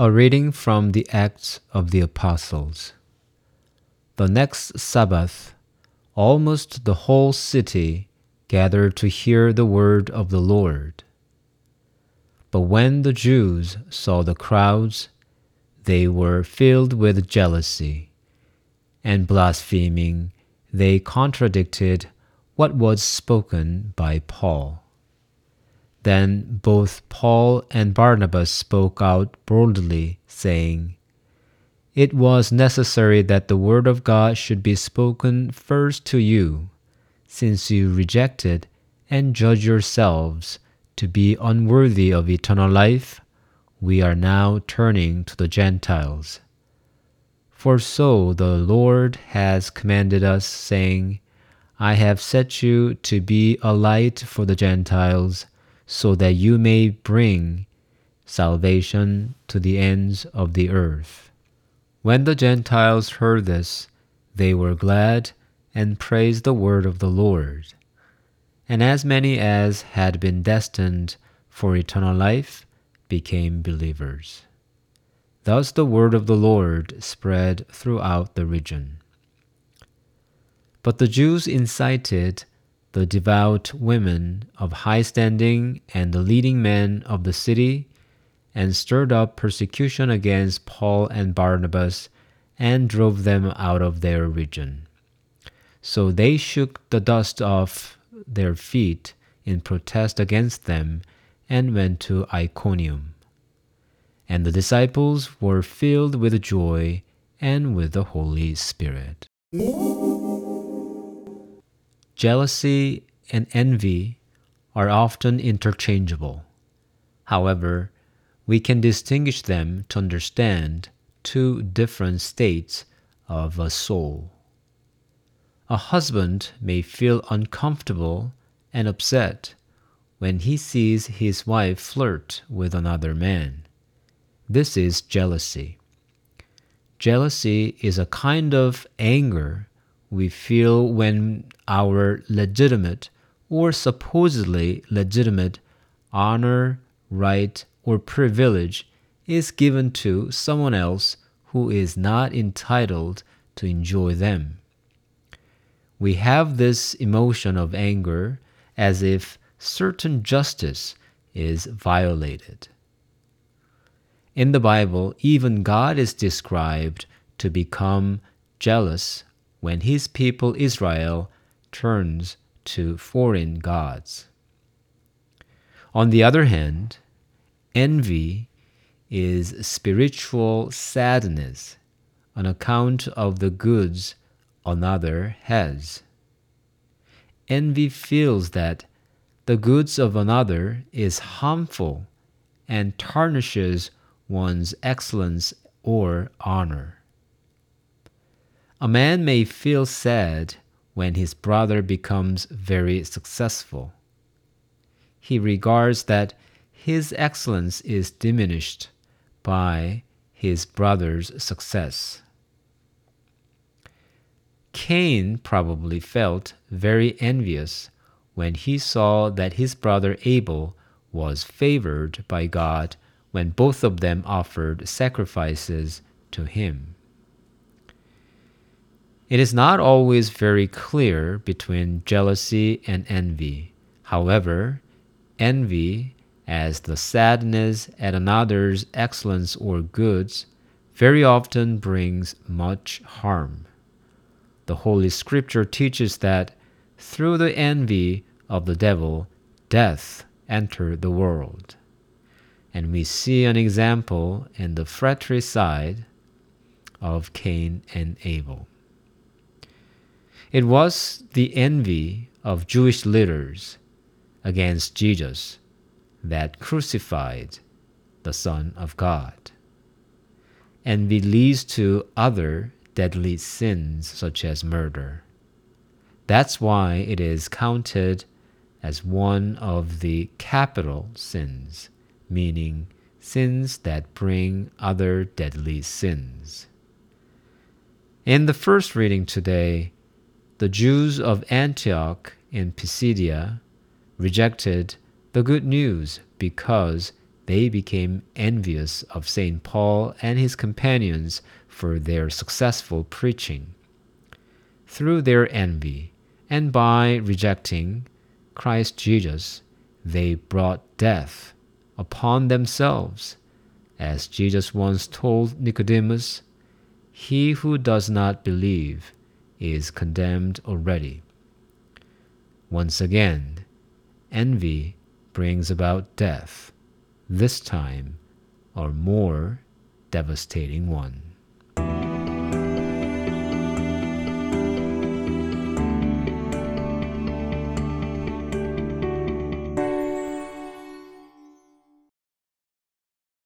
A reading from the Acts of the Apostles. The next Sabbath, almost the whole city gathered to hear the word of the Lord. But when the Jews saw the crowds, they were filled with jealousy, and blaspheming, they contradicted what was spoken by Paul. Then both Paul and Barnabas spoke out boldly, saying, It was necessary that the word of God should be spoken first to you, since you rejected and judge yourselves to be unworthy of eternal life. We are now turning to the Gentiles. For so the Lord has commanded us, saying, I have set you to be a light for the Gentiles so that you may bring salvation to the ends of the earth. When the Gentiles heard this, they were glad and praised the word of the Lord. And as many as had been destined for eternal life became believers. Thus the word of the Lord spread throughout the region. But the Jews incited the devout women of high standing and the leading men of the city, and stirred up persecution against Paul and Barnabas, and drove them out of their region. So they shook the dust off their feet in protest against them, and went to Iconium. And the disciples were filled with joy and with the Holy Spirit. Jealousy and envy are often interchangeable. However, we can distinguish them to understand two different states of a soul. A husband may feel uncomfortable and upset when he sees his wife flirt with another man. This is jealousy. Jealousy is a kind of anger we feel when our legitimate or supposedly legitimate honor, right, or privilege is given to someone else who is not entitled to enjoy them. We have this emotion of anger as if certain justice is violated. In the Bible, even God is described to become jealous when his people Israel turns to foreign gods. On the other hand, envy is spiritual sadness on account of the goods another has. Envy feels that the goods of another is harmful and tarnishes one's excellence or honor. A man may feel sad when his brother becomes very successful. He regards that his excellence is diminished by his brother's success. Cain probably felt very envious when he saw that his brother Abel was favored by God when both of them offered sacrifices to him. It is not always very clear between jealousy and envy. However, envy, as the sadness at another's excellence or goods, very often brings much harm. The Holy Scripture teaches that through the envy of the devil, death entered the world. And we see an example in the fratricide of Cain and Abel. It was the envy of Jewish leaders against Jesus that crucified the Son of God. Envy leads to other deadly sins such as murder. That's why it is counted as one of the capital sins, meaning sins that bring other deadly sins. In the first reading today, the Jews of Antioch in Pisidia rejected the good news because they became envious of St. Paul and his companions for their successful preaching. Through their envy, and by rejecting Christ Jesus, they brought death upon themselves. As Jesus once told Nicodemus, He who does not believe is condemned already. Once again, envy brings about death, this time a more devastating one.